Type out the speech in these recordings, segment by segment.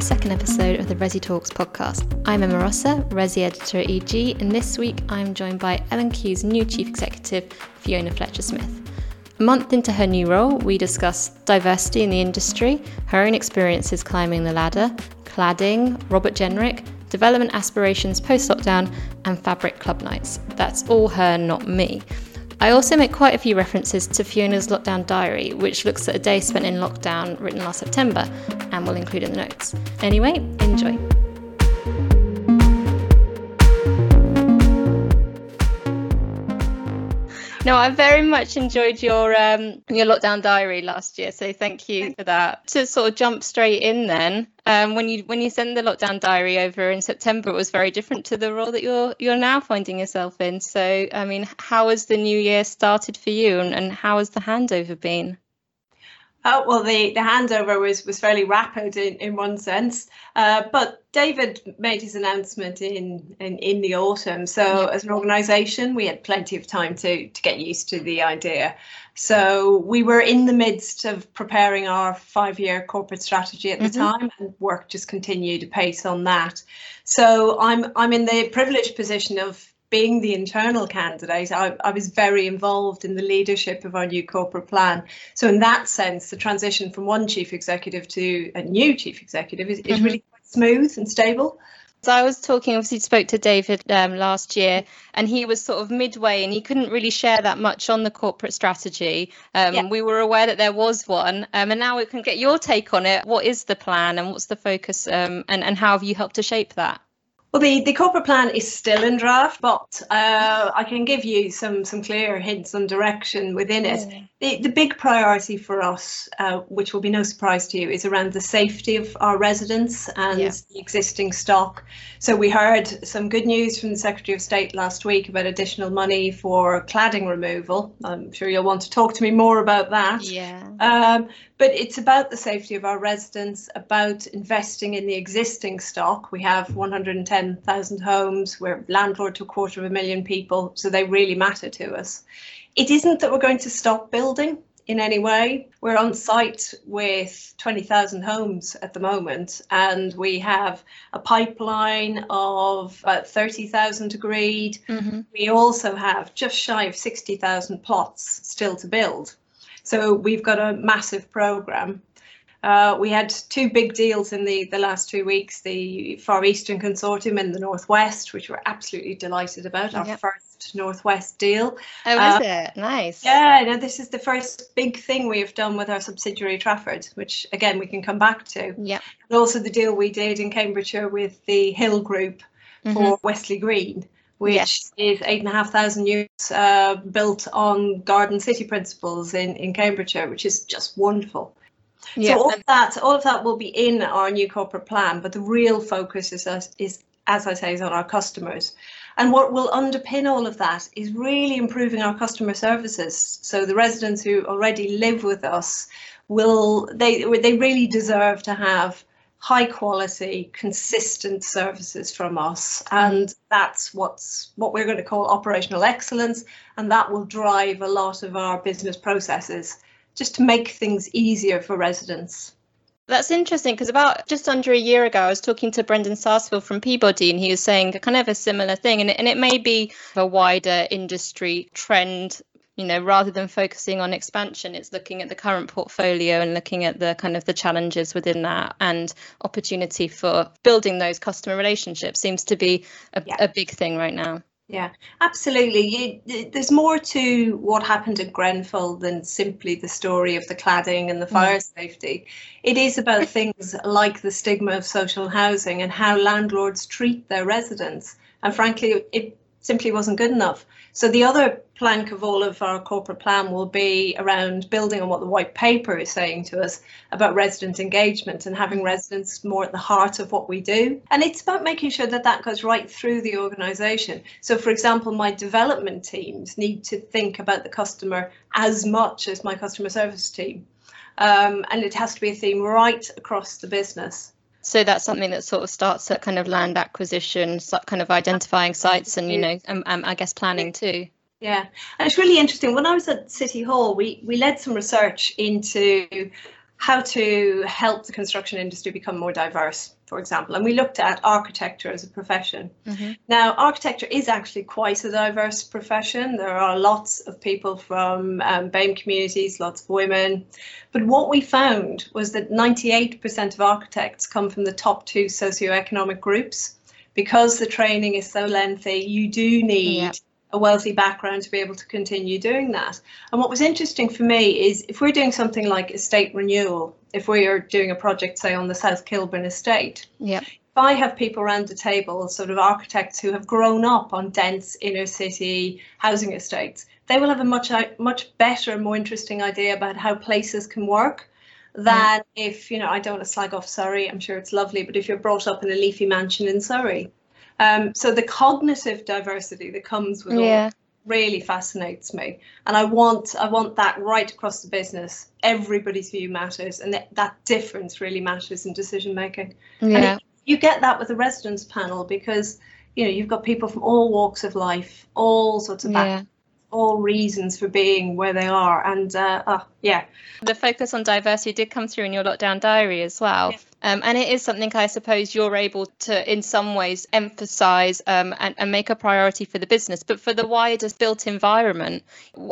the second episode of the Resi Talks podcast. I'm Emma Rossa, Resi editor at EG, and this week I'm joined by L&Q's new chief executive, Fiona Fletcher Smith. A month into her new role, we discussed diversity in the industry, her own experiences climbing the ladder, cladding, Robert Jenrick, development aspirations post lockdown, and fabric club nights. That's all her, not me. I also make quite a few references to Fiona's lockdown diary, which looks at a day spent in lockdown written last September, and will include in the notes. Anyway, enjoy. No, I very much enjoyed your um, your lockdown diary last year, so thank you for that. To sort of jump straight in, then um, when you when you sent the lockdown diary over in September, it was very different to the role that you're you're now finding yourself in. So, I mean, how has the new year started for you, and, and how has the handover been? Oh, well, the, the handover was, was fairly rapid in, in one sense, uh, but David made his announcement in, in, in the autumn. So as an organisation, we had plenty of time to, to get used to the idea. So we were in the midst of preparing our five-year corporate strategy at the mm-hmm. time, and work just continued to pace on that. So I'm I'm in the privileged position of being the internal candidate, I, I, was very involved in the leadership of our new corporate plan. So in that sense, the transition from one chief executive to a new chief executive is, mm-hmm. is really quite smooth and stable. So I was talking, obviously spoke to David um, last year, and he was sort of midway, and he couldn't really share that much on the corporate strategy. Um, yeah. We were aware that there was one, um, and now we can get your take on it. What is the plan, and what's the focus, um, and and how have you helped to shape that? Well, the, the corporate plan is still in draft, but uh, I can give you some some clear hints and direction within it. Yeah. The, the big priority for us, uh, which will be no surprise to you, is around the safety of our residents and yeah. the existing stock. So we heard some good news from the Secretary of State last week about additional money for cladding removal. I'm sure you'll want to talk to me more about that. Yeah. Um, but it's about the safety of our residents, about investing in the existing stock. We have 110,000 homes, we're landlord to a quarter of a million people, so they really matter to us. It isn't that we're going to stop building in any way. We're on site with 20,000 homes at the moment, and we have a pipeline of about 30,000 agreed. Mm-hmm. We also have just shy of 60,000 plots still to build. So we've got a massive program. Uh, we had two big deals in the, the last two weeks, the Far Eastern Consortium in the Northwest, which we're absolutely delighted about, our yep. first Northwest deal. Oh, uh, is it? Nice. Yeah, no, this is the first big thing we have done with our subsidiary Trafford, which again, we can come back to. Yeah. And also the deal we did in Cambridgeshire with the Hill Group mm-hmm. for Westley Green which yes. is eight and a half thousand units uh, built on Garden City principles in, in Cambridgeshire, which is just wonderful. Yeah. So all of that, all of that will be in our new corporate plan, but the real focus is, is as I say, is on our customers. And what will underpin all of that is really improving our customer services. So the residents who already live with us will they they really deserve to have high quality, consistent services from us. And that's what's what we're going to call operational excellence. And that will drive a lot of our business processes just to make things easier for residents. That's interesting because about just under a year ago, I was talking to Brendan Sarsfield from Peabody, and he was saying kind of a similar thing. And and it may be a wider industry trend you know rather than focusing on expansion it's looking at the current portfolio and looking at the kind of the challenges within that and opportunity for building those customer relationships seems to be a, yeah. a big thing right now yeah, absolutely. You, there's more to what happened at Grenfell than simply the story of the cladding and the fire mm. safety. It is about things like the stigma of social housing and how landlords treat their residents. And frankly, it simply wasn't good enough. So the other plank of all of our corporate plan will be around building on what the white paper is saying to us about resident engagement and having residents more at the heart of what we do. And it's about making sure that that goes right through the organisation. So, for example, my development teams need to think about the customer as much as my customer service team. Um, and it has to be a theme right across the business. So that's something that sort of starts at kind of land acquisition, kind of identifying sites, and you know, um, um, I guess planning too. Yeah, and it's really interesting. When I was at City Hall, we we led some research into how to help the construction industry become more diverse, for example. And we looked at architecture as a profession. Mm-hmm. Now, architecture is actually quite a diverse profession. There are lots of people from um, BAME communities, lots of women. But what we found was that 98% of architects come from the top two socioeconomic groups. Because the training is so lengthy, you do need. Yeah a wealthy background to be able to continue doing that. And what was interesting for me is if we're doing something like estate renewal, if we are doing a project, say, on the South Kilburn estate, yeah. if I have people around the table, sort of architects who have grown up on dense inner city housing estates, they will have a much much better, more interesting idea about how places can work than if, you know, I don't want to slag off Surrey, I'm sure it's lovely, but if you're brought up in a leafy mansion in Surrey, um, so the cognitive diversity that comes with yeah. all really fascinates me, and I want I want that right across the business. Everybody's view matters, and that, that difference really matters in decision making. Yeah. It, you get that with the residents panel because you know you've got people from all walks of life, all sorts of backgrounds. All reasons for being where they are. And uh, uh, yeah. The focus on diversity did come through in your lockdown diary as well. Yeah. Um, and it is something I suppose you're able to, in some ways, emphasize um, and, and make a priority for the business. But for the wider built environment,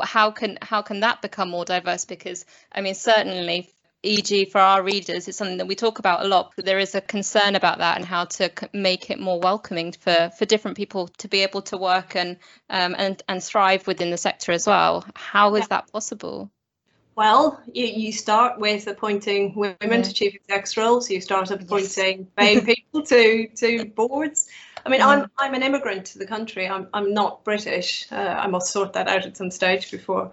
how can how can that become more diverse? Because I mean, certainly EG for our readers, it's something that we talk about a lot, but there is a concern about that and how to make it more welcoming for, for different people to be able to work and um, and, and thrive within the sector as well. How is that possible? Well, you, you start with appointing women yeah. to chief execs roles. You start appointing yes. people to to boards. I mean, I'm I'm an immigrant to the country. I'm I'm not British. Uh, I must sort that out at some stage before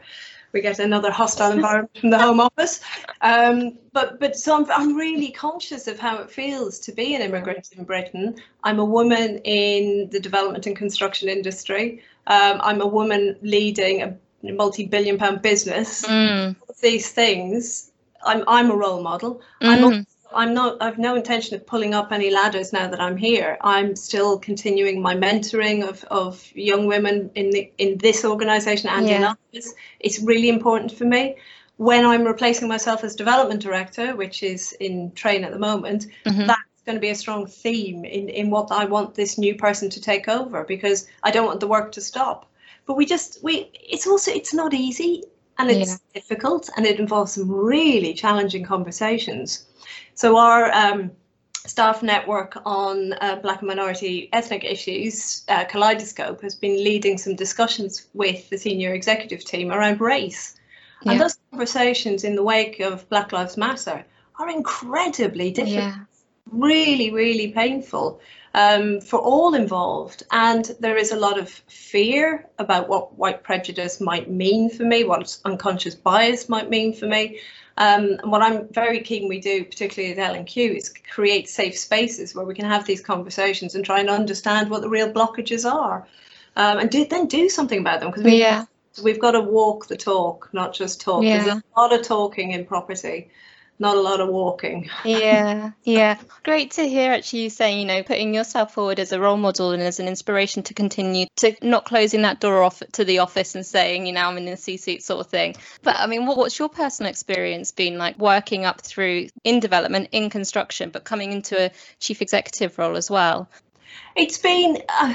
we get another hostile environment from the Home Office. Um, but but so I'm, I'm really conscious of how it feels to be an immigrant in Britain. I'm a woman in the development and construction industry. Um, I'm a woman leading a multi-billion pound business. Mm. These things, I'm I'm a role model. Mm. I'm I'm not, I've no intention of pulling up any ladders now that I'm here. I'm still continuing my mentoring of, of young women in the, in this organisation and yeah. in others. It's really important for me. When I'm replacing myself as development director, which is in train at the moment, mm-hmm. that's going to be a strong theme in, in what I want this new person to take over because I don't want the work to stop. But we just we it's also it's not easy and it's yeah. difficult and it involves some really challenging conversations. So our um, staff network on uh, Black and minority ethnic issues, uh, Kaleidoscope, has been leading some discussions with the senior executive team around race. Yeah. And those conversations in the wake of Black Lives Matter are incredibly difficult, yeah. really, really painful um, for all involved. And there is a lot of fear about what white prejudice might mean for me, what unconscious bias might mean for me. Um, and what I'm very keen we do, particularly at L&Q, is create safe spaces where we can have these conversations and try and understand what the real blockages are, um, and do, then do something about them. Because we, yeah. we've got to walk the talk, not just talk. Yeah. There's a lot of talking in property, not a lot of walking. yeah, yeah. Great to hear actually you saying, you know, putting yourself forward as a role model and as an inspiration to continue to not closing that door off to the office and saying, you know, I'm in the C suite sort of thing. But I mean, what, what's your personal experience been like working up through in development, in construction, but coming into a chief executive role as well? It's been, uh,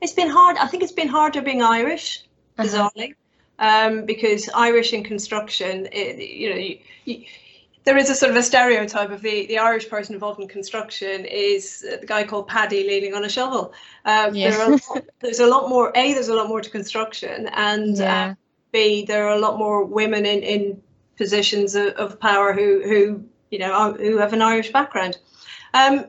it's been hard. I think it's been harder being Irish, uh-huh. bizarrely. Uh-huh. Um, because Irish in construction, it, you know, you, you, there is a sort of a stereotype of the, the Irish person involved in construction is the guy called Paddy leaning on a shovel. Um, yeah. there are, there's a lot more, A, there's a lot more to construction, and uh, yeah. uh, B, there are a lot more women in, in positions of, of power who, who, you know, are, who have an Irish background. Um,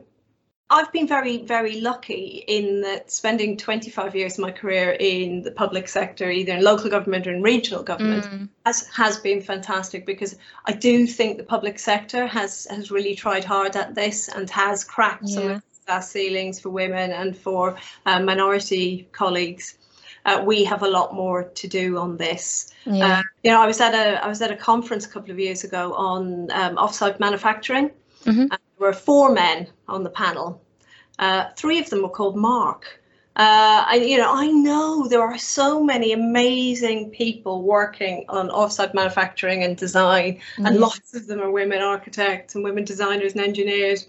I've been very, very lucky in that spending 25 years of my career in the public sector, either in local government or in regional government, mm. has, has been fantastic because I do think the public sector has, has really tried hard at this and has cracked yeah. some of the glass ceilings for women and for uh, minority colleagues. Uh, we have a lot more to do on this. Yeah. Uh, you know, I was at a I was at a conference a couple of years ago on um, offsite manufacturing. Mm-hmm. There were four men on the panel. Uh, three of them were called Mark. Uh, and you know, I know there are so many amazing people working on offsite manufacturing and design, mm-hmm. and lots of them are women architects and women designers and engineers.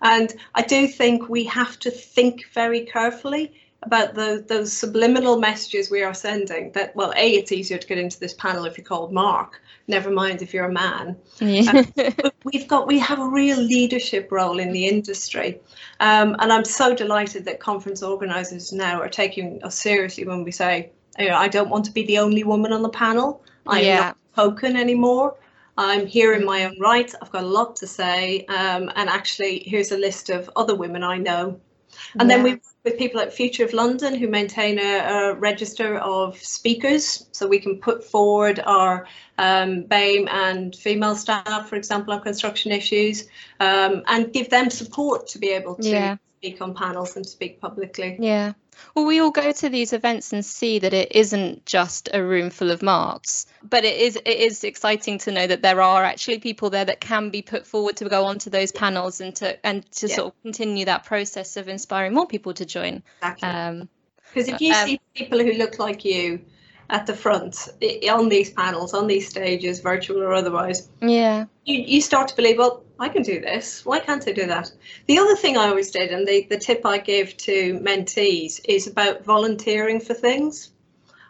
And I do think we have to think very carefully about the, those subliminal messages we are sending that, well, A, it's easier to get into this panel if you're called Mark, never mind if you're a man. Yeah. um, we've got, we have a real leadership role in the industry. Um, and I'm so delighted that conference organisers now are taking us seriously when we say, you know, I don't want to be the only woman on the panel. I'm yeah. not token anymore. I'm here in my own right. I've got a lot to say. Um, and actually, here's a list of other women I know. And yeah. then we with people at Future of London who maintain a, a register of speakers, so we can put forward our um, BAME and female staff, for example, on construction issues, um, and give them support to be able to yeah. speak on panels and speak publicly. Yeah. Well, we all go to these events and see that it isn't just a room full of marks, but it is it is exciting to know that there are actually people there that can be put forward to go onto those panels and to and to yeah. sort of continue that process of inspiring more people to join. Exactly. Um, because if you um, see people who look like you at the front on these panels, on these stages, virtual or otherwise, yeah, you, you start to believe, well, I can do this. Why can't I do that? The other thing I always did, and the, the tip I give to mentees, is about volunteering for things.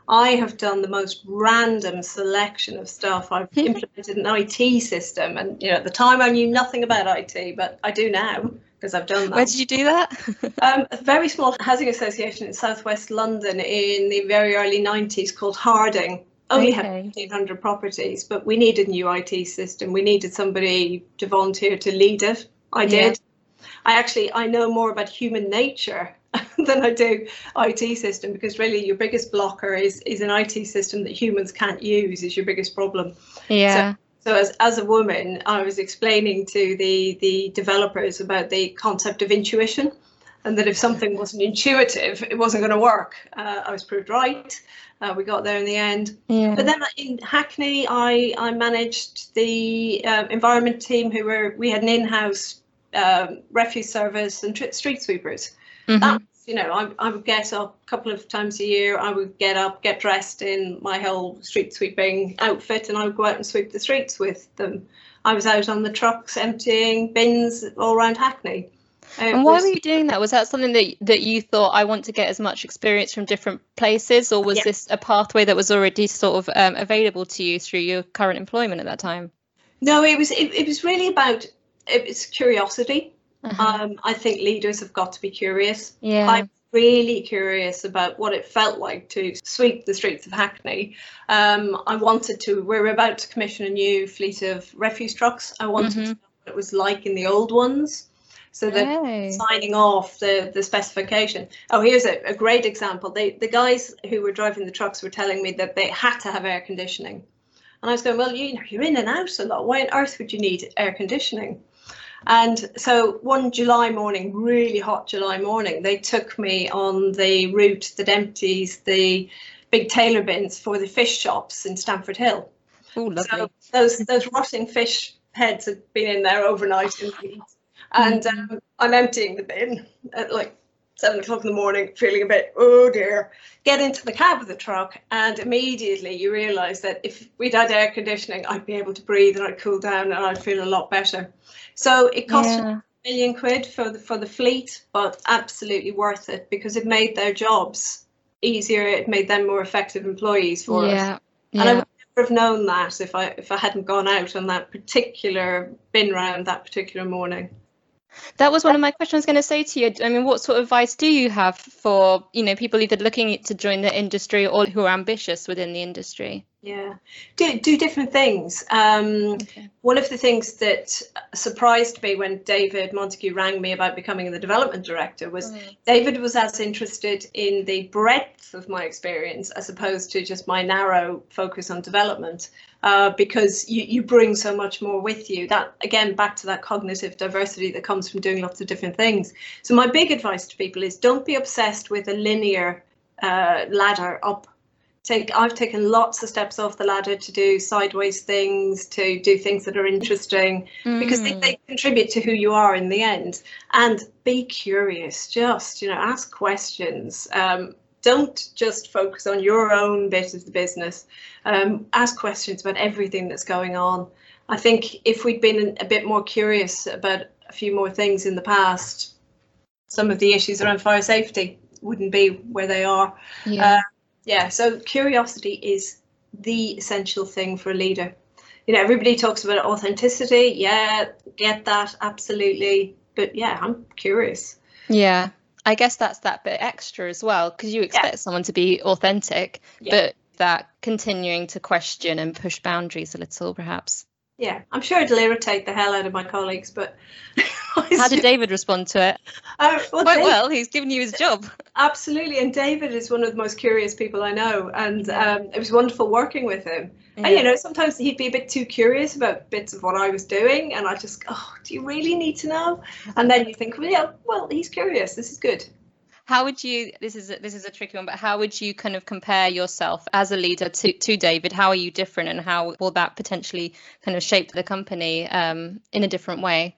I have done the most random selection of stuff. I've implemented an IT system, and you know, at the time I knew nothing about IT, but I do now because I've done that. Where did you do that? um, a very small housing association in southwest London in the very early 90s called Harding only okay. had 1,500 properties, but we needed a new IT system. We needed somebody to volunteer to lead it. I did. Yeah. I actually I know more about human nature than I do IT system because really your biggest blocker is is an IT system that humans can't use is your biggest problem. Yeah. So, so as, as a woman, I was explaining to the the developers about the concept of intuition and that if something wasn't intuitive, it wasn't going to work. Uh, I was proved right. Uh, we got there in the end. Yeah. But then in Hackney, I, I managed the uh, environment team who were, we had an in-house um, refuse service and street sweepers. Mm-hmm. That, you know, I, I would get up a couple of times a year. I would get up, get dressed in my whole street sweeping outfit, and I would go out and sweep the streets with them. I was out on the trucks emptying bins all around Hackney. And why were you doing that? Was that something that that you thought I want to get as much experience from different places, or was yeah. this a pathway that was already sort of um, available to you through your current employment at that time? No, it was it, it was really about it was curiosity. Uh-huh. Um, I think leaders have got to be curious. Yeah. I'm really curious about what it felt like to sweep the streets of Hackney. Um, I wanted to. We're about to commission a new fleet of refuse trucks. I wanted mm-hmm. to know what it was like in the old ones. So that hey. signing off the, the specification. Oh, here's a, a great example. They, the guys who were driving the trucks were telling me that they had to have air conditioning. And I was going, well, you know, you're in and out a lot. Why on earth would you need air conditioning? And so one July morning, really hot July morning, they took me on the route that empties the big tailor bins for the fish shops in Stamford Hill. Oh, lovely. So those those rotting fish heads had been in there overnight and um, I'm emptying the bin at like seven o'clock in the morning, feeling a bit, oh dear. Get into the cab of the truck, and immediately you realise that if we'd had air conditioning, I'd be able to breathe and I'd cool down and I'd feel a lot better. So it cost yeah. a million quid for the for the fleet, but absolutely worth it because it made their jobs easier. It made them more effective employees for yeah. us. Yeah. And I would never have known that if I if I hadn't gone out on that particular bin round that particular morning. That was one of my questions going to say to you. I mean, what sort of advice do you have for, you know, people either looking to join the industry or who are ambitious within the industry? Yeah, do do different things. Um, okay. One of the things that surprised me when David Montague rang me about becoming the development director was mm. David was as interested in the breadth of my experience as opposed to just my narrow focus on development, uh, because you you bring so much more with you. That again, back to that cognitive diversity that comes from doing lots of different things. So my big advice to people is don't be obsessed with a linear uh, ladder up take I've taken lots of steps off the ladder to do sideways things, to do things that are interesting mm. because they, they, contribute to who you are in the end. And be curious, just you know, ask questions. Um, don't just focus on your own bit of the business. Um, ask questions about everything that's going on. I think if we'd been a bit more curious about a few more things in the past, some of the issues around fire safety wouldn't be where they are. Yeah. Uh, yeah. So curiosity is the essential thing for a leader. You know, everybody talks about authenticity. Yeah, get that absolutely. But yeah, I'm curious. Yeah. I guess that's that bit extra as well because you expect yeah. someone to be authentic, yeah. but that continuing to question and push boundaries a little, perhaps. Yeah, I'm sure it'll irritate the hell out of my colleagues, but how did David respond to it? Uh, well, Quite David, well. He's given you his job. Absolutely, and David is one of the most curious people I know, and um, it was wonderful working with him. Yeah. And you know, sometimes he'd be a bit too curious about bits of what I was doing, and I just, oh, do you really need to know? And then you think, well, yeah, well, he's curious. This is good how would you this is a, this is a tricky one but how would you kind of compare yourself as a leader to, to david? How are you different and how will that potentially kind of shape the company um, in a different way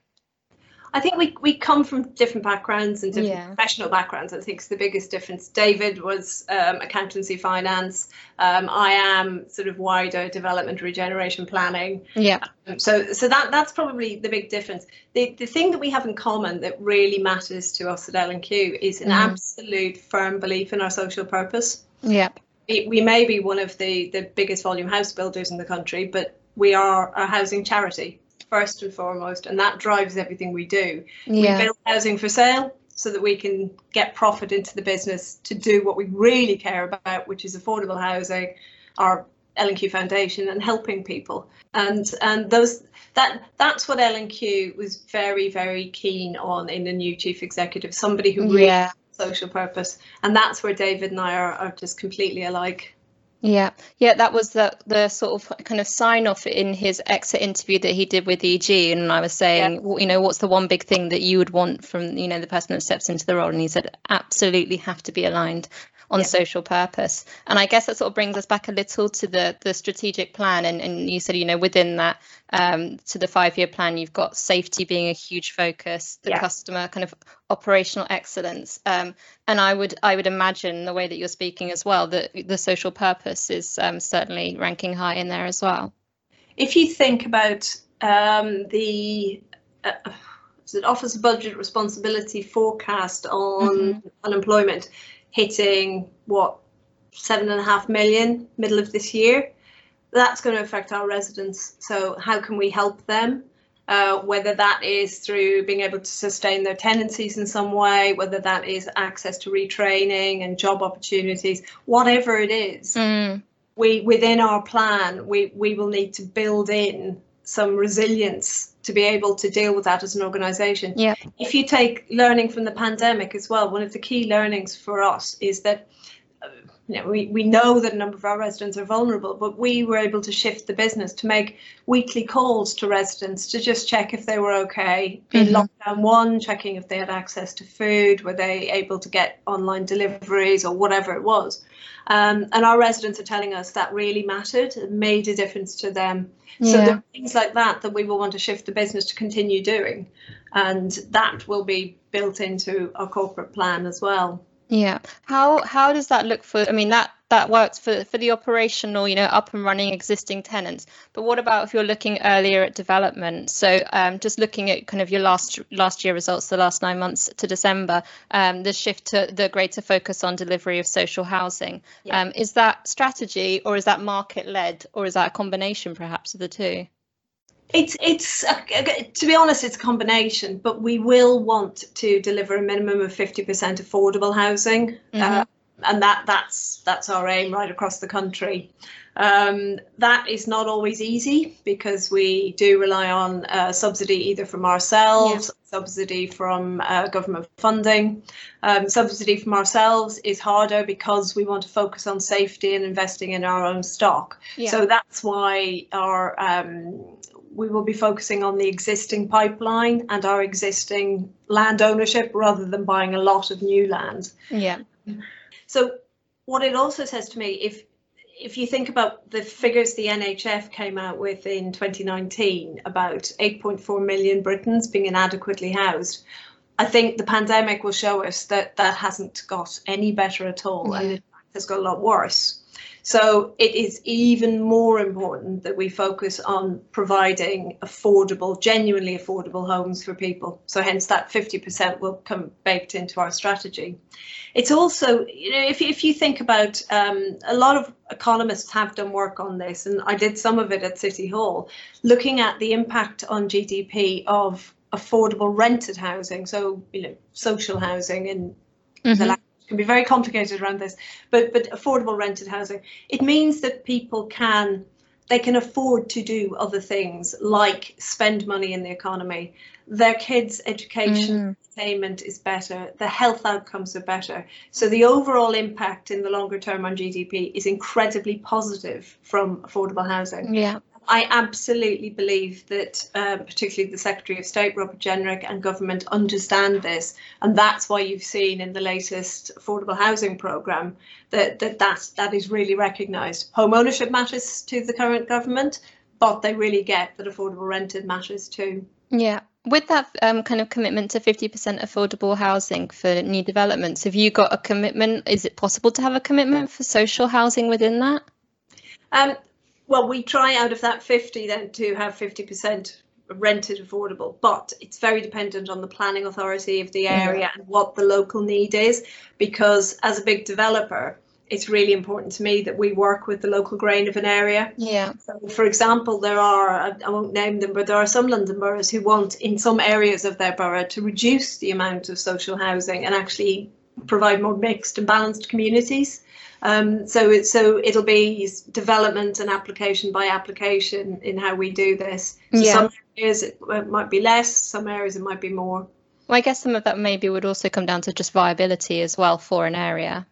I think we, we come from different backgrounds and different yeah. professional backgrounds. I think it's the biggest difference. David was um, accountancy finance. Um, I am sort of wider development regeneration planning. Yeah. Um, so so that that's probably the big difference. The the thing that we have in common that really matters to us at L&Q is an mm. absolute firm belief in our social purpose. Yeah. We, we may be one of the the biggest volume house builders in the country, but we are a housing charity first and foremost, and that drives everything we do. Yeah. We build housing for sale so that we can get profit into the business to do what we really care about, which is affordable housing, our L&Q Foundation, and helping people. And and those that that's what L&Q was very very keen on in the new chief executive, somebody who really yeah. social purpose, and that's where David and I are, are just completely alike. Yeah, yeah, that was the the sort of kind of sign off in his exit interview that he did with EG, and I was saying, yeah. you know, what's the one big thing that you would want from you know the person that steps into the role, and he said, absolutely have to be aligned on yeah. social purpose. And I guess that sort of brings us back a little to the the strategic plan. And, and you said, you know, within that, um, to the five year plan, you've got safety being a huge focus, the yeah. customer kind of operational excellence. Um, and I would I would imagine the way that you're speaking as well that the social purpose is um, certainly ranking high in there as well. If you think about um, the uh, Office of Budget Responsibility forecast on mm-hmm. unemployment, hitting what seven and a half million middle of this year. That's going to affect our residents. So how can we help them? Uh, whether that is through being able to sustain their tenancies in some way, whether that is access to retraining and job opportunities, whatever it is, mm. we within our plan we we will need to build in some resilience to be able to deal with that as an organization. Yeah. If you take learning from the pandemic as well, one of the key learnings for us is that you know, we, we know that a number of our residents are vulnerable, but we were able to shift the business to make weekly calls to residents to just check if they were okay. In mm-hmm. lockdown one, checking if they had access to food, were they able to get online deliveries or whatever it was. Um, and our residents are telling us that really mattered, it made a difference to them. Yeah. So there are things like that that we will want to shift the business to continue doing. And that will be built into our corporate plan as well. Yeah. How how does that look for I mean that that works for for the operational, you know, up and running existing tenants. But what about if you're looking earlier at development? So um, just looking at kind of your last last year results, the last nine months to December, um, the shift to the greater focus on delivery of social housing. Yeah. Um, is that strategy or is that market led or is that a combination perhaps of the two? It's it's a, to be honest, it's a combination, but we will want to deliver a minimum of fifty percent affordable housing, mm-hmm. uh, and that that's that's our aim right across the country. Um, that is not always easy because we do rely on uh, subsidy either from ourselves, yeah. subsidy from uh, government funding. Um, subsidy from ourselves is harder because we want to focus on safety and investing in our own stock. Yeah. So that's why our um, we will be focusing on the existing pipeline and our existing land ownership rather than buying a lot of new land. Yeah. So what it also says to me, if if you think about the figures the NHF came out with in 2019 about 8.4 million Britons being inadequately housed, I think the pandemic will show us that that hasn't got any better at all yeah. and it has got a lot worse. So it is even more important that we focus on providing affordable, genuinely affordable homes for people. So hence that 50% will come baked into our strategy. It's also, you know, if, if you think about um, a lot of economists have done work on this, and I did some of it at City Hall, looking at the impact on GDP of affordable rented housing, so you know, social housing in mm-hmm. the can be very complicated around this, but but affordable rented housing. It means that people can they can afford to do other things like spend money in the economy. Their kids' education, mm. entertainment is better. The health outcomes are better. So the overall impact in the longer term on GDP is incredibly positive from affordable housing. Yeah. I absolutely believe that, uh, particularly the Secretary of State, Robert Jenrick, and government understand this, and that's why you've seen in the latest affordable housing programme that that that, that is really recognised. Home ownership matters to the current government, but they really get that affordable rented matters too. Yeah. With that um, kind of commitment to 50% affordable housing for new developments, have you got a commitment? Is it possible to have a commitment for social housing within that? Um, well, we try out of that 50 then to have 50% rented affordable, but it's very dependent on the planning authority of the area and what the local need is. Because as a big developer, it's really important to me that we work with the local grain of an area. Yeah. So, for example, there are, I won't name them, but there are some London boroughs who want, in some areas of their borough, to reduce the amount of social housing and actually provide more mixed and balanced communities. Um, so it, so it'll be development and application by application in how we do this. So yeah. Some areas it might be less, some areas it might be more. Well, I guess some of that maybe would also come down to just viability as well for an area.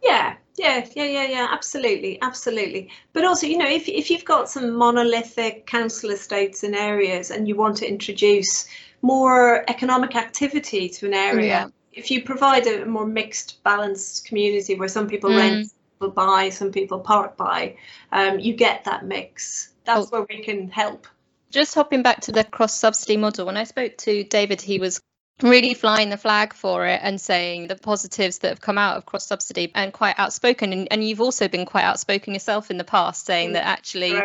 Yeah, yeah, yeah, yeah, yeah, absolutely, absolutely. But also, you know, if if you've got some monolithic council estates in areas and you want to introduce more economic activity to an area, yeah if you provide a more mixed, balanced community where some people mm. rent, people buy, some people part buy, um, you get that mix. That's oh. where we can help. Just hopping back to the cross subsidy model, when I spoke to David, he was really flying the flag for it and saying the positives that have come out of cross subsidy and quite outspoken and, and you've also been quite outspoken yourself in the past saying that actually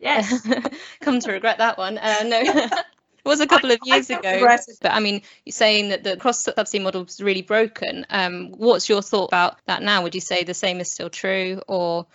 yes come to regret that one uh, no was a couple of years ago. But I mean, you're saying that the cross subsidy model was really broken. Um, what's your thought about that now? Would you say the same is still true, or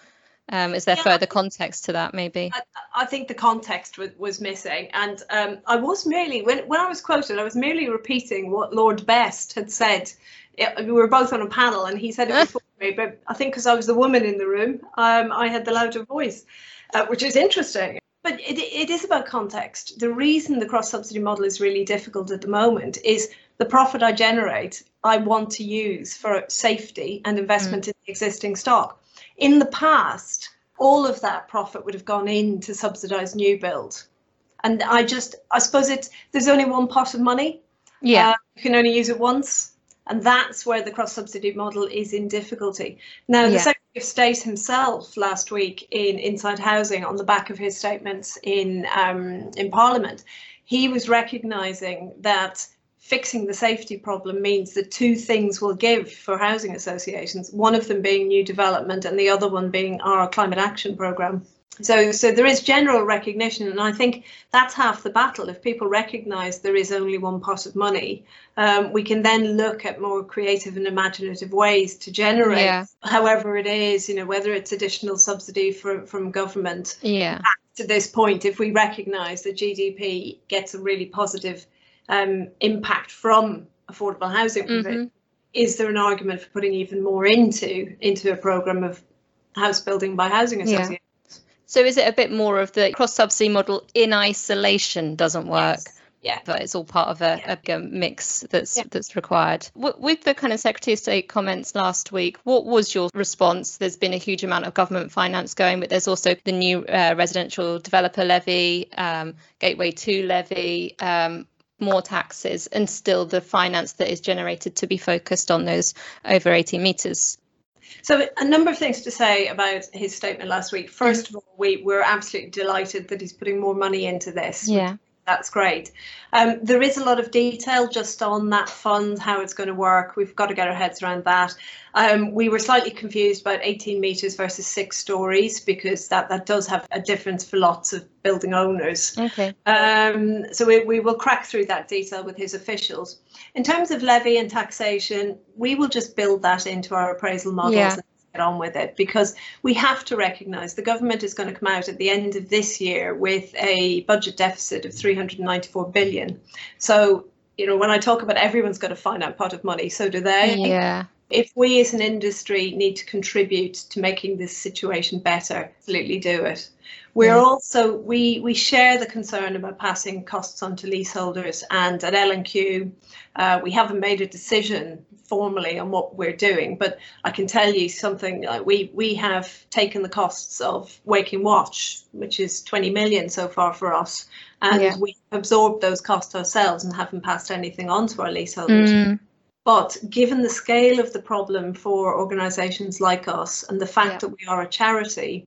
um, is there yeah, further context to that? Maybe. I, I think the context was, was missing, and um, I was merely when when I was quoted, I was merely repeating what Lord Best had said. It, we were both on a panel, and he said it before me. But I think because I was the woman in the room, um, I had the louder voice, uh, which is interesting. But it, it is about context. The reason the cross subsidy model is really difficult at the moment is the profit I generate, I want to use for safety and investment mm. in the existing stock. In the past, all of that profit would have gone in to subsidise new build. And I just, I suppose it's, there's only one pot of money. Yeah. Uh, you can only use it once. And that's where the cross subsidy model is in difficulty. Now, the yeah. Secretary of State himself last week in Inside Housing, on the back of his statements in um, in Parliament, he was recognising that fixing the safety problem means that two things will give for housing associations. One of them being new development, and the other one being our climate action programme. So, so there is general recognition, and I think that's half the battle. If people recognise there is only one pot of money, um, we can then look at more creative and imaginative ways to generate, yeah. however it is, you know, whether it's additional subsidy from from government. Yeah. To this point, if we recognise that GDP gets a really positive um, impact from affordable housing, mm-hmm. is there an argument for putting even more into into a program of house building by housing associations? Yeah. So is it a bit more of the cross subsidy model in isolation doesn't work? Yes. Yeah, but it's all part of a, yeah. a mix that's yeah. that's required. with the kind of Secretary of State comments last week, what was your response? There's been a huge amount of government finance going, but there's also the new uh, residential developer levy, um, Gateway Two levy, um, more taxes, and still the finance that is generated to be focused on those over 80 meters So a number of things to say about his statement last week. First mm. of all, we we're absolutely delighted that he's putting more money into this. Yeah. That's great. Um, there is a lot of detail just on that fund, how it's going to work. We've got to get our heads around that. Um, we were slightly confused about 18 metres versus six stories because that, that does have a difference for lots of building owners. Okay. Um, so we, we will crack through that detail with his officials. In terms of levy and taxation, we will just build that into our appraisal models. Yeah. Get on with it because we have to recognise the government is going to come out at the end of this year with a budget deficit of 394 billion. So, you know, when I talk about everyone's got a finite pot of money, so do they. Yeah. If we as an industry need to contribute to making this situation better, absolutely do it. We're Yeah. also we we share the concern about passing costs on to leaseholders, and at L&Q, uh, we haven't made a decision formally on what we're doing. But I can tell you something. Like we we have taken the costs of Waking Watch, which is 20 million so far for us, and Yeah. we absorbed those costs ourselves and haven't passed anything on to our leaseholders. Mm, But given the scale of the problem for organisations like us and the fact Yeah. that we are a charity,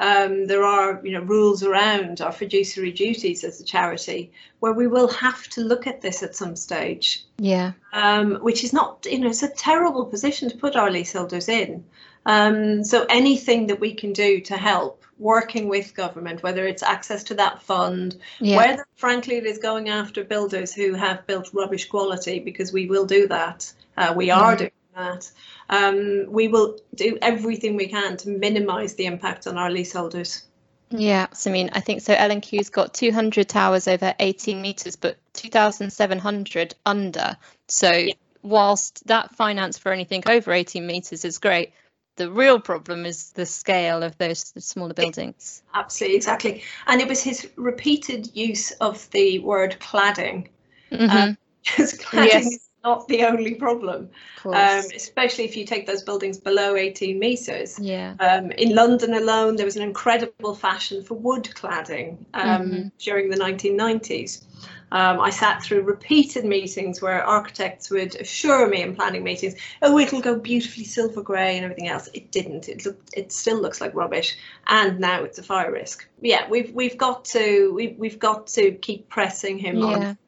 um, there are you know rules around our fiduciary duties as a charity where we will have to look at this at some stage, yeah. um, which is not you know it's a terrible position to put our leaseholders in. Um, so anything that we can do to help working with government, whether it's access to that fund, Yeah. whether frankly it is going after builders who have built rubbish quality, because we will do that. Uh, we are Mhm. doing that. Um, we will do everything we can to minimise the impact on our leaseholders. Yeah, so I mean, I think so. L&Q's got 200 towers over 18 meters, but 2,700 under. So whilst that finance for anything over 18 meters is great, the real problem is the scale of those smaller buildings. Absolutely, exactly. And it was his repeated use of the word cladding. Mhm, because cladding Yes. Not the only problem, um, especially if you take those buildings below 18 metres. yeah. Um, in London alone, there was an incredible fashion for wood cladding um, Mhm. during the 1990s. Um, I sat through repeated meetings where architects would assure me in planning meetings, "Oh, it'll go beautifully silver grey and everything else." It didn't. It looked. It still looks like rubbish, and now it's a fire risk. Yeah, we've we've got to we, we've got to keep pressing him Yeah. on,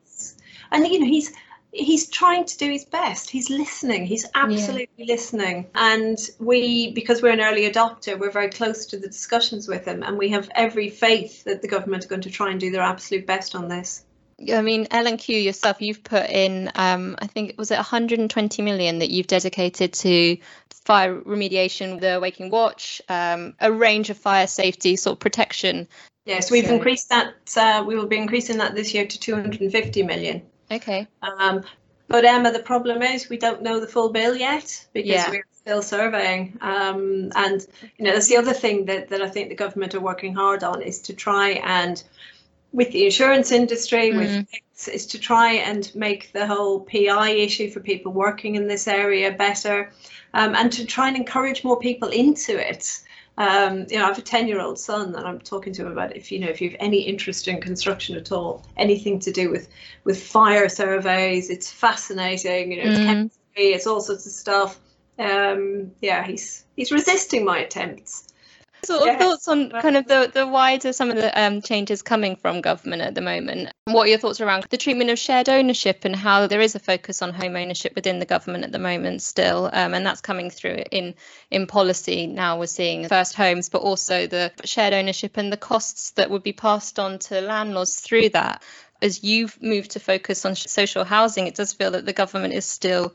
and you know he's he's trying to do his best. He's listening. He's absolutely listening. And we, because we're an early adopter, we're very close to the discussions with him, and we have every faith that the government are going to try and do their absolute best on this. I mean, L&Q yourself, you've put in, um, I think, it was it 120 million that you've dedicated to fire remediation, the Waking Watch, um, a range of fire safety sort of protection. Yes, we've So- increased that. Uh, we will be increasing that this year to 250 million. Okay. Um, but Emma, the problem is we don't know the full bill yet because Yeah. we're still surveying. Um, and you know that's the other thing that, that I think the government are working hard on is to try and with the insurance industry, with Mhm. Is to try and make the whole PI issue for people working in this area better, um, and to try and encourage more people into it. Um, you know, I have a ten-year-old son, and I'm talking to him about if you know if you have any interest in construction at all, anything to do with with fire surveys. It's fascinating. You know, it's Mm. chemistry. It's all sorts of stuff. Um, yeah, he's he's resisting my attempts. So, Yeah. thoughts on kind of the, the wider some of the um, changes coming from government at the moment. What are your thoughts around the treatment of shared ownership and how there is a focus on home ownership within the government at the moment still, um, and that's coming through in in policy now. We're seeing first homes, but also the shared ownership and the costs that would be passed on to landlords through that. As you've moved to focus on social housing, it does feel that the government is still,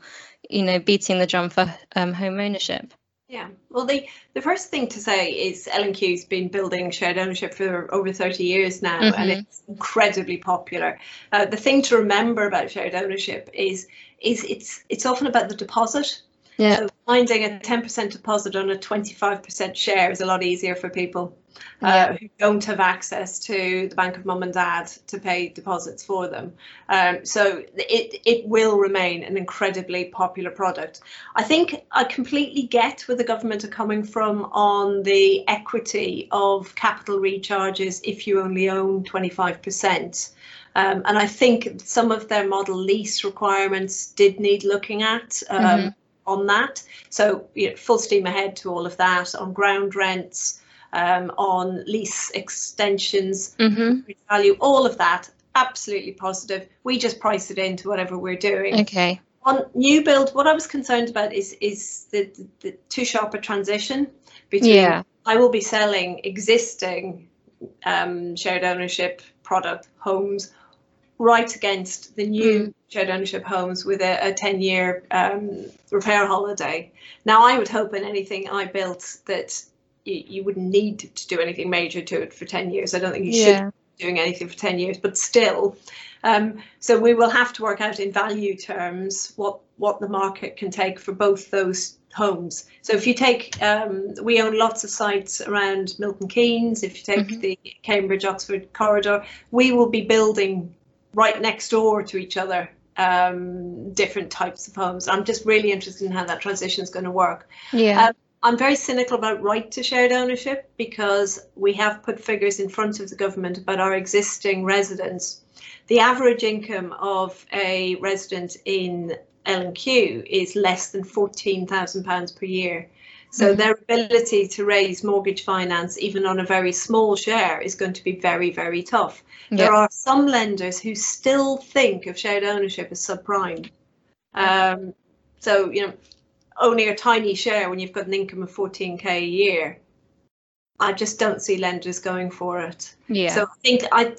you know, beating the drum for um, home ownership. Yeah. Well, the the first thing to say is L&Q's been building shared ownership for over 30 years now, and Mhm. it's incredibly popular. Uh, the thing to remember about shared ownership is is it's it's often about the deposit. Yeah. So finding a 10% deposit on a 25% share is a lot easier for people uh, Yeah. who don't have access to the bank of mum and dad to pay deposits for them. Um, so it it will remain an incredibly popular product. I think I completely get where the government are coming from on the equity of capital recharges if you only own 25%. Um, and I think some of their model lease requirements did need looking at. Um, Mhm. On that. So you know, full steam ahead to all of that on ground rents, um, on lease extensions, Mm-hmm. value, all of that. Absolutely positive. We just price it into whatever we're doing. Okay. On new build, what I was concerned about is is the, the, the too sharp a transition between Yeah. I will be selling existing um, shared ownership product homes right against the new shared ownership homes with a, a 10 year um, repair holiday. Now, I would hope in anything I built that you, you wouldn't need to do anything major to it for 10 years. I don't think you should be doing anything for 10 years, but still. Um, so we will have to work out in value terms what what the market can take for both those homes. So if you take, um, we own lots of sites around Milton Keynes. If you take Mhm. the Cambridge Oxford corridor, we will be building right next door to each other um, different types of homes. I'm just really interested in how that transition is going to work. Yeah. Um, I'm very cynical about right to shared ownership because we have put figures in front of the government about our existing residents. The average income of a resident in L&Q is less than £14,000 per year. So Mhm. their ability to raise mortgage finance, even on a very small share, is going to be very, very tough. There are some lenders who still think of shared ownership as subprime. Um, so, you know, owning a tiny share when you've got an income of 14k a year, I just don't see lenders going for it. Yeah. So I think I,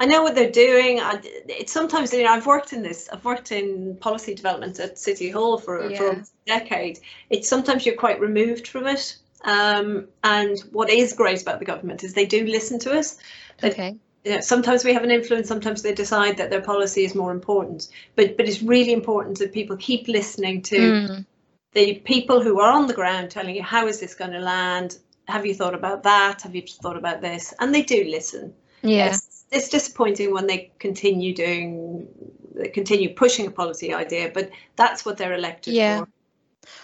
I know what they're doing. I, it's sometimes you know I've worked in this. I've worked in policy development at City Hall for for Yeah. almost a decade. It's sometimes you're quite removed from it. Um, and what is great about the government is they do listen to us. That okay. you know, sometimes we have an influence, sometimes they decide that their policy is more important. But but it's really important that people keep listening to Mm. the people who are on the ground telling you how is this going to land? Have you thought about that? Have you thought about this? And they do listen. Yeah. Yes, it's disappointing when they continue doing, they continue pushing a policy idea, but that's what they're elected Yeah. for.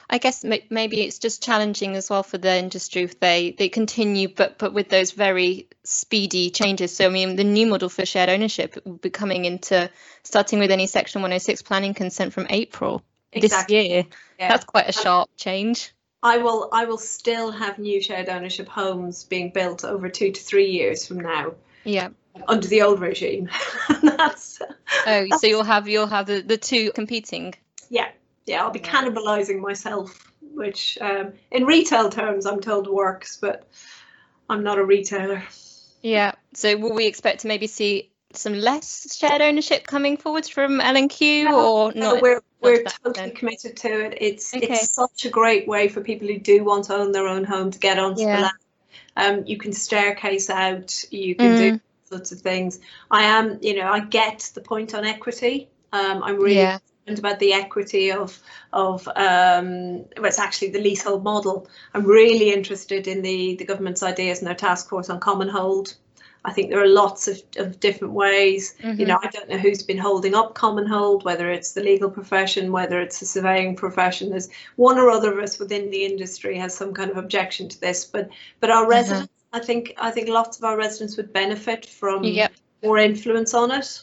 I guess ma- maybe it's just challenging as well for the industry if they they continue, but but with those very speedy changes. So I mean, the new model for shared ownership will be coming into starting with any Section 106 planning consent from April Exactly. this year. Yeah. That's quite a sharp change. I will, I will still have new shared ownership homes being built over two to three years from now Yeah. Under the old regime. that's Oh, so you'll have you'll have the, the two competing. yeah, yeah. I'll be cannibalizing myself, which um, in retail terms I'm told works, but I'm not a retailer. Yeah. So will we expect to maybe see some less shared ownership coming forwards from L and Q No, or No, not? we're we're totally extent. committed to it. It's Okay. it's such a great way for people who do want to own their own home to get onto Yeah. the land. Um, you can staircase out. You can do Mm. Sorts of things. I am, you know, I get the point on equity. Um, I'm really Yeah. concerned about the equity of of um, well, it's actually the leasehold model. I'm really interested in the the government's ideas and their task force on common hold. I think there are lots of, of different ways. You Mhm. know, I don't know who's been holding up common hold, whether it's the legal profession, whether it's the surveying profession. There's one or other of us within the industry has some kind of objection to this, but but our residents, I think, I think lots of our residents would benefit from Yep. more influence on it.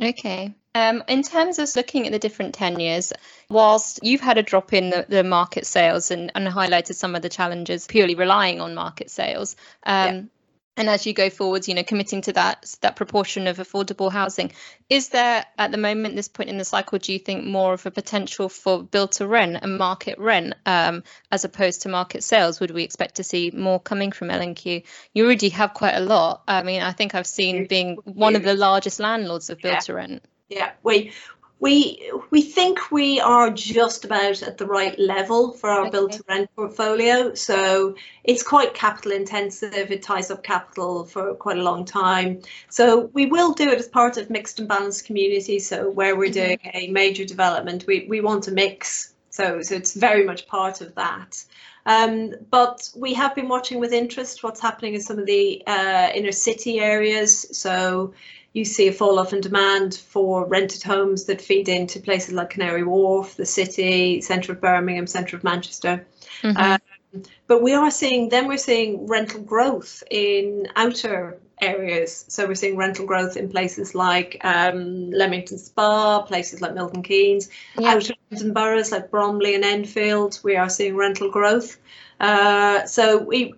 Okay. Um, in terms of looking at the different tenures, whilst you've had a drop in the, the market sales and, and highlighted some of the challenges purely relying on market sales, um, and as you go forwards, you know, committing to that that proportion of affordable housing, is there at the moment, this point in the cycle, do you think more of a potential for build to rent and market rent um, as opposed to market sales? Would we expect to see more coming from L&Q? You already have quite a lot. I mean, I think I've seen being one of the largest landlords of build to rent. Yeah, we we we think we are just about at the right level for our Okay. build to rent portfolio. So it's quite capital intensive. It ties up capital for quite a long time. So we will do it as part of mixed and balanced communities. So where we're Mhm. doing a major development, we we want to mix. So so it's very much part of that. Um, but we have been watching with interest what's happening in some of the uh, inner city areas. So you see a fall off in demand for rented homes that feed into places like Canary Wharf, the city, centre of Birmingham, centre of Manchester. Mhm. Um, but we are seeing, then we're seeing rental growth in outer areas. So we're seeing rental growth in places like um, Leamington Spa, places like Milton Keynes, yeah. outer London boroughs like Bromley and Enfield. We are seeing rental growth. Uh, so we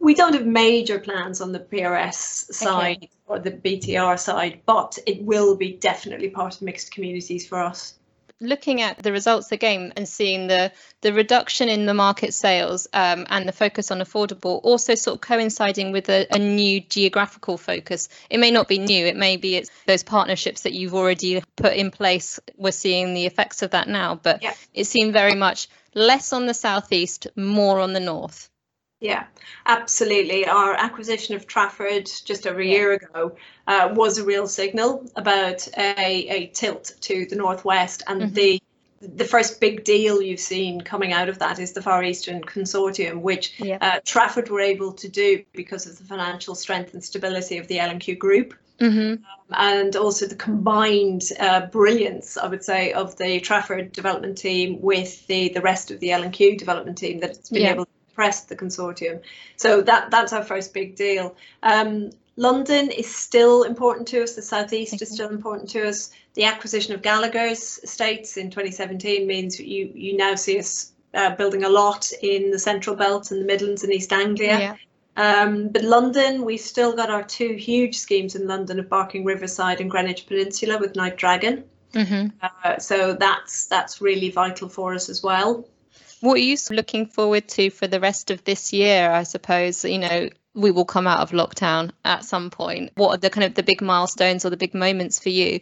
we don't have major plans on the PRS side okay. or the BTR side, but it will be definitely part of mixed communities for us looking at the results again and seeing the the reduction in the market sales um, and the focus on affordable also sort of coinciding with a, a, new geographical focus it may not be new it may be it's those partnerships that you've already put in place we're seeing the effects of that now but yeah. it seemed very much less on the southeast more on the north yeah, absolutely. Our acquisition of Trafford just over a yeah. year ago uh, was a real signal about a, a tilt to the northwest, and mm-hmm. the the first big deal you've seen coming out of that is the Far Eastern Consortium, which yeah. uh, Trafford were able to do because of the financial strength and stability of the L&Q group. Mm-hmm. Um, and also the combined uh, brilliance, I would say, of the Trafford development team with the, the rest of the L&Q development team that's been yeah. able press the consortium. So that that's our first big deal. Um, London is still important to us. The southeast is still important to us. The acquisition of Gallagher's estates in 2017 means you you now see us uh, building a lot in the Central Belt and the Midlands and East Anglia. Yeah. Um, but London, we've still got our two huge schemes in London of Barking Riverside and Greenwich Peninsula with Knight Dragon. Mm-hmm. Uh, so that's that's really vital for us as well. What are you looking forward to for the rest of this year? I suppose, you know, we will come out of lockdown at some point. What are the kind of the big milestones or the big moments for you?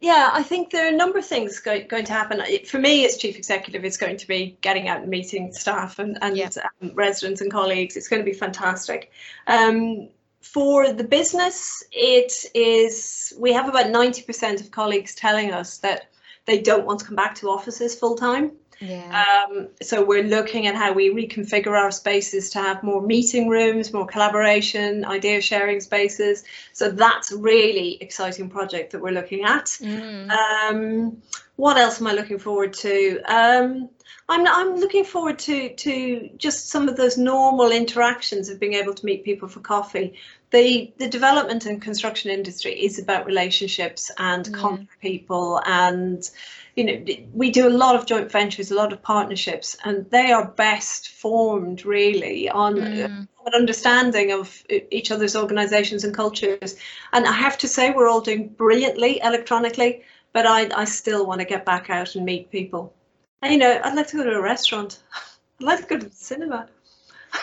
Yeah, I think there are a number of things go, going to happen. For me, as chief executive, it's going to be getting out and meeting staff and, and yeah. um, residents and colleagues. It's going to be fantastic. Um, for the business, it is, we have about 90% of colleagues telling us that they don't want to come back to offices full time. Yeah. Um, so we're looking at how we reconfigure our spaces to have more meeting rooms, more collaboration, idea sharing spaces. So that's a really exciting project that we're looking at. Mm. Um, what else am I looking forward to? Um, I'm I'm looking forward to to just some of those normal interactions of being able to meet people for coffee. The the development and construction industry is about relationships and yeah. contact people and you know, we do a lot of joint ventures, a lot of partnerships, and they are best formed really on mm. an understanding of each other's organizations and cultures. And I have to say, we're all doing brilliantly electronically, but I, I still want to get back out and meet people. And, you know, I'd like to go to a restaurant. I'd like to go to the cinema.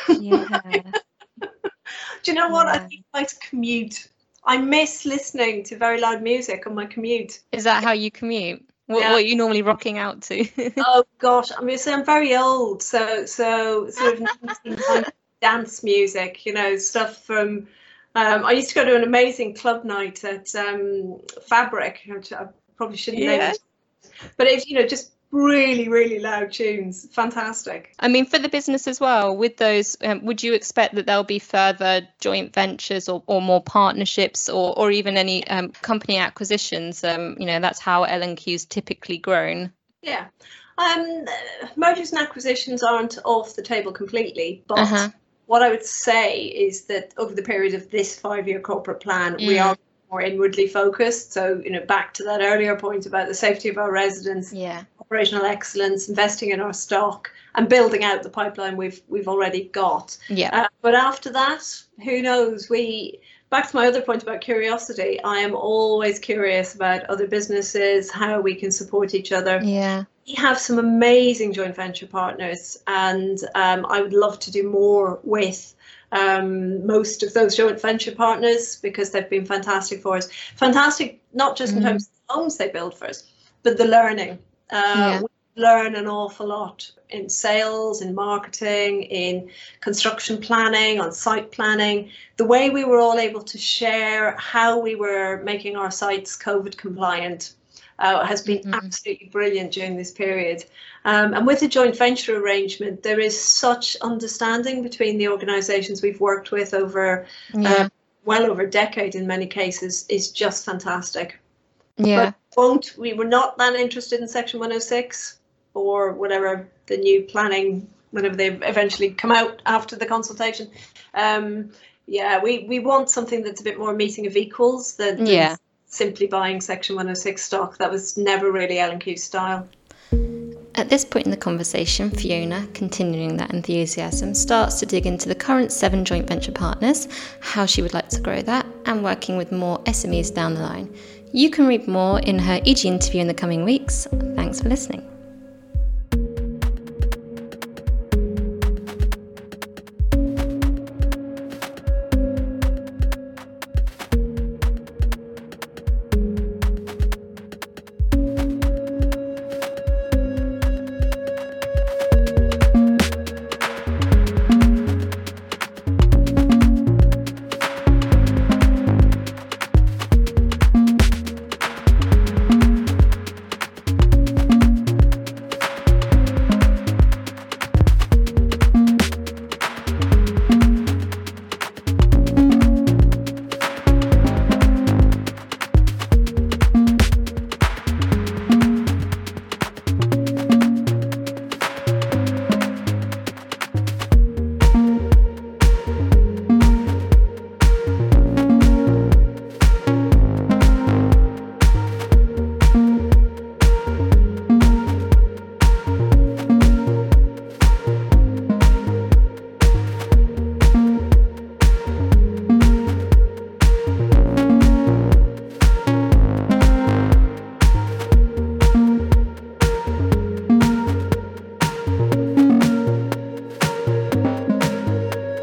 Yeah. Do you know what? Yeah. I'd like to commute. I miss listening to very loud music on my commute. Is that how you commute? What, yeah. what are you normally rocking out to? oh gosh, I mean, so I'm very old, so so sort of dance music, you know, stuff from. Um, I used to go to an amazing club night at um, Fabric, which I probably shouldn't yeah. name it, but it's you know just really really loud tunes. Fantastic. I mean for the business as well with those um, would you expect that there'll be further joint ventures or, or more partnerships or, or even any um, company acquisitions? Um, you know that's how L&Q's typically grown. Yeah. Um, mergers and acquisitions aren't off the table completely but uh-huh. what i would say is that over the period of this five year corporate plan mm. we are more inwardly focused. So, you know, back to that earlier point about the safety of our residents, yeah. operational excellence, investing in our stock, and building out the pipeline we've we've already got. Yeah. Uh, but after that, who knows? We back to my other point about curiosity. I am always curious about other businesses, how we can support each other. Yeah. We have some amazing joint venture partners, and um, I would love to do more with um, most of those joint venture partners because they've been fantastic for us. Fantastic, not just mm-hmm. in terms of the homes they build for us, but the learning. Uh, yeah. We learn an awful lot in sales, in marketing, in construction planning, on site planning. The way we were all able to share how we were making our sites COVID compliant uh, has been mm-hmm. absolutely brilliant during this period. Um, and with the joint venture arrangement, there is such understanding between the organisations we've worked with over yeah. uh, well over a decade in many cases is just fantastic. Yeah. But won't we were not that interested in Section 106 or whatever the new planning whenever they eventually come out after the consultation. Um, Yeah, we, we want something that's a bit more meeting of equals than, Yeah. Simply buying Section 106 stock. That was never really L&Q's style. At this point in the conversation, Fiona, continuing that enthusiasm, starts to dig into the current seven joint venture partners, how she would like to grow that, and working with more SMEs down the line. You can read more in her EG interview in the coming weeks. Thanks for listening.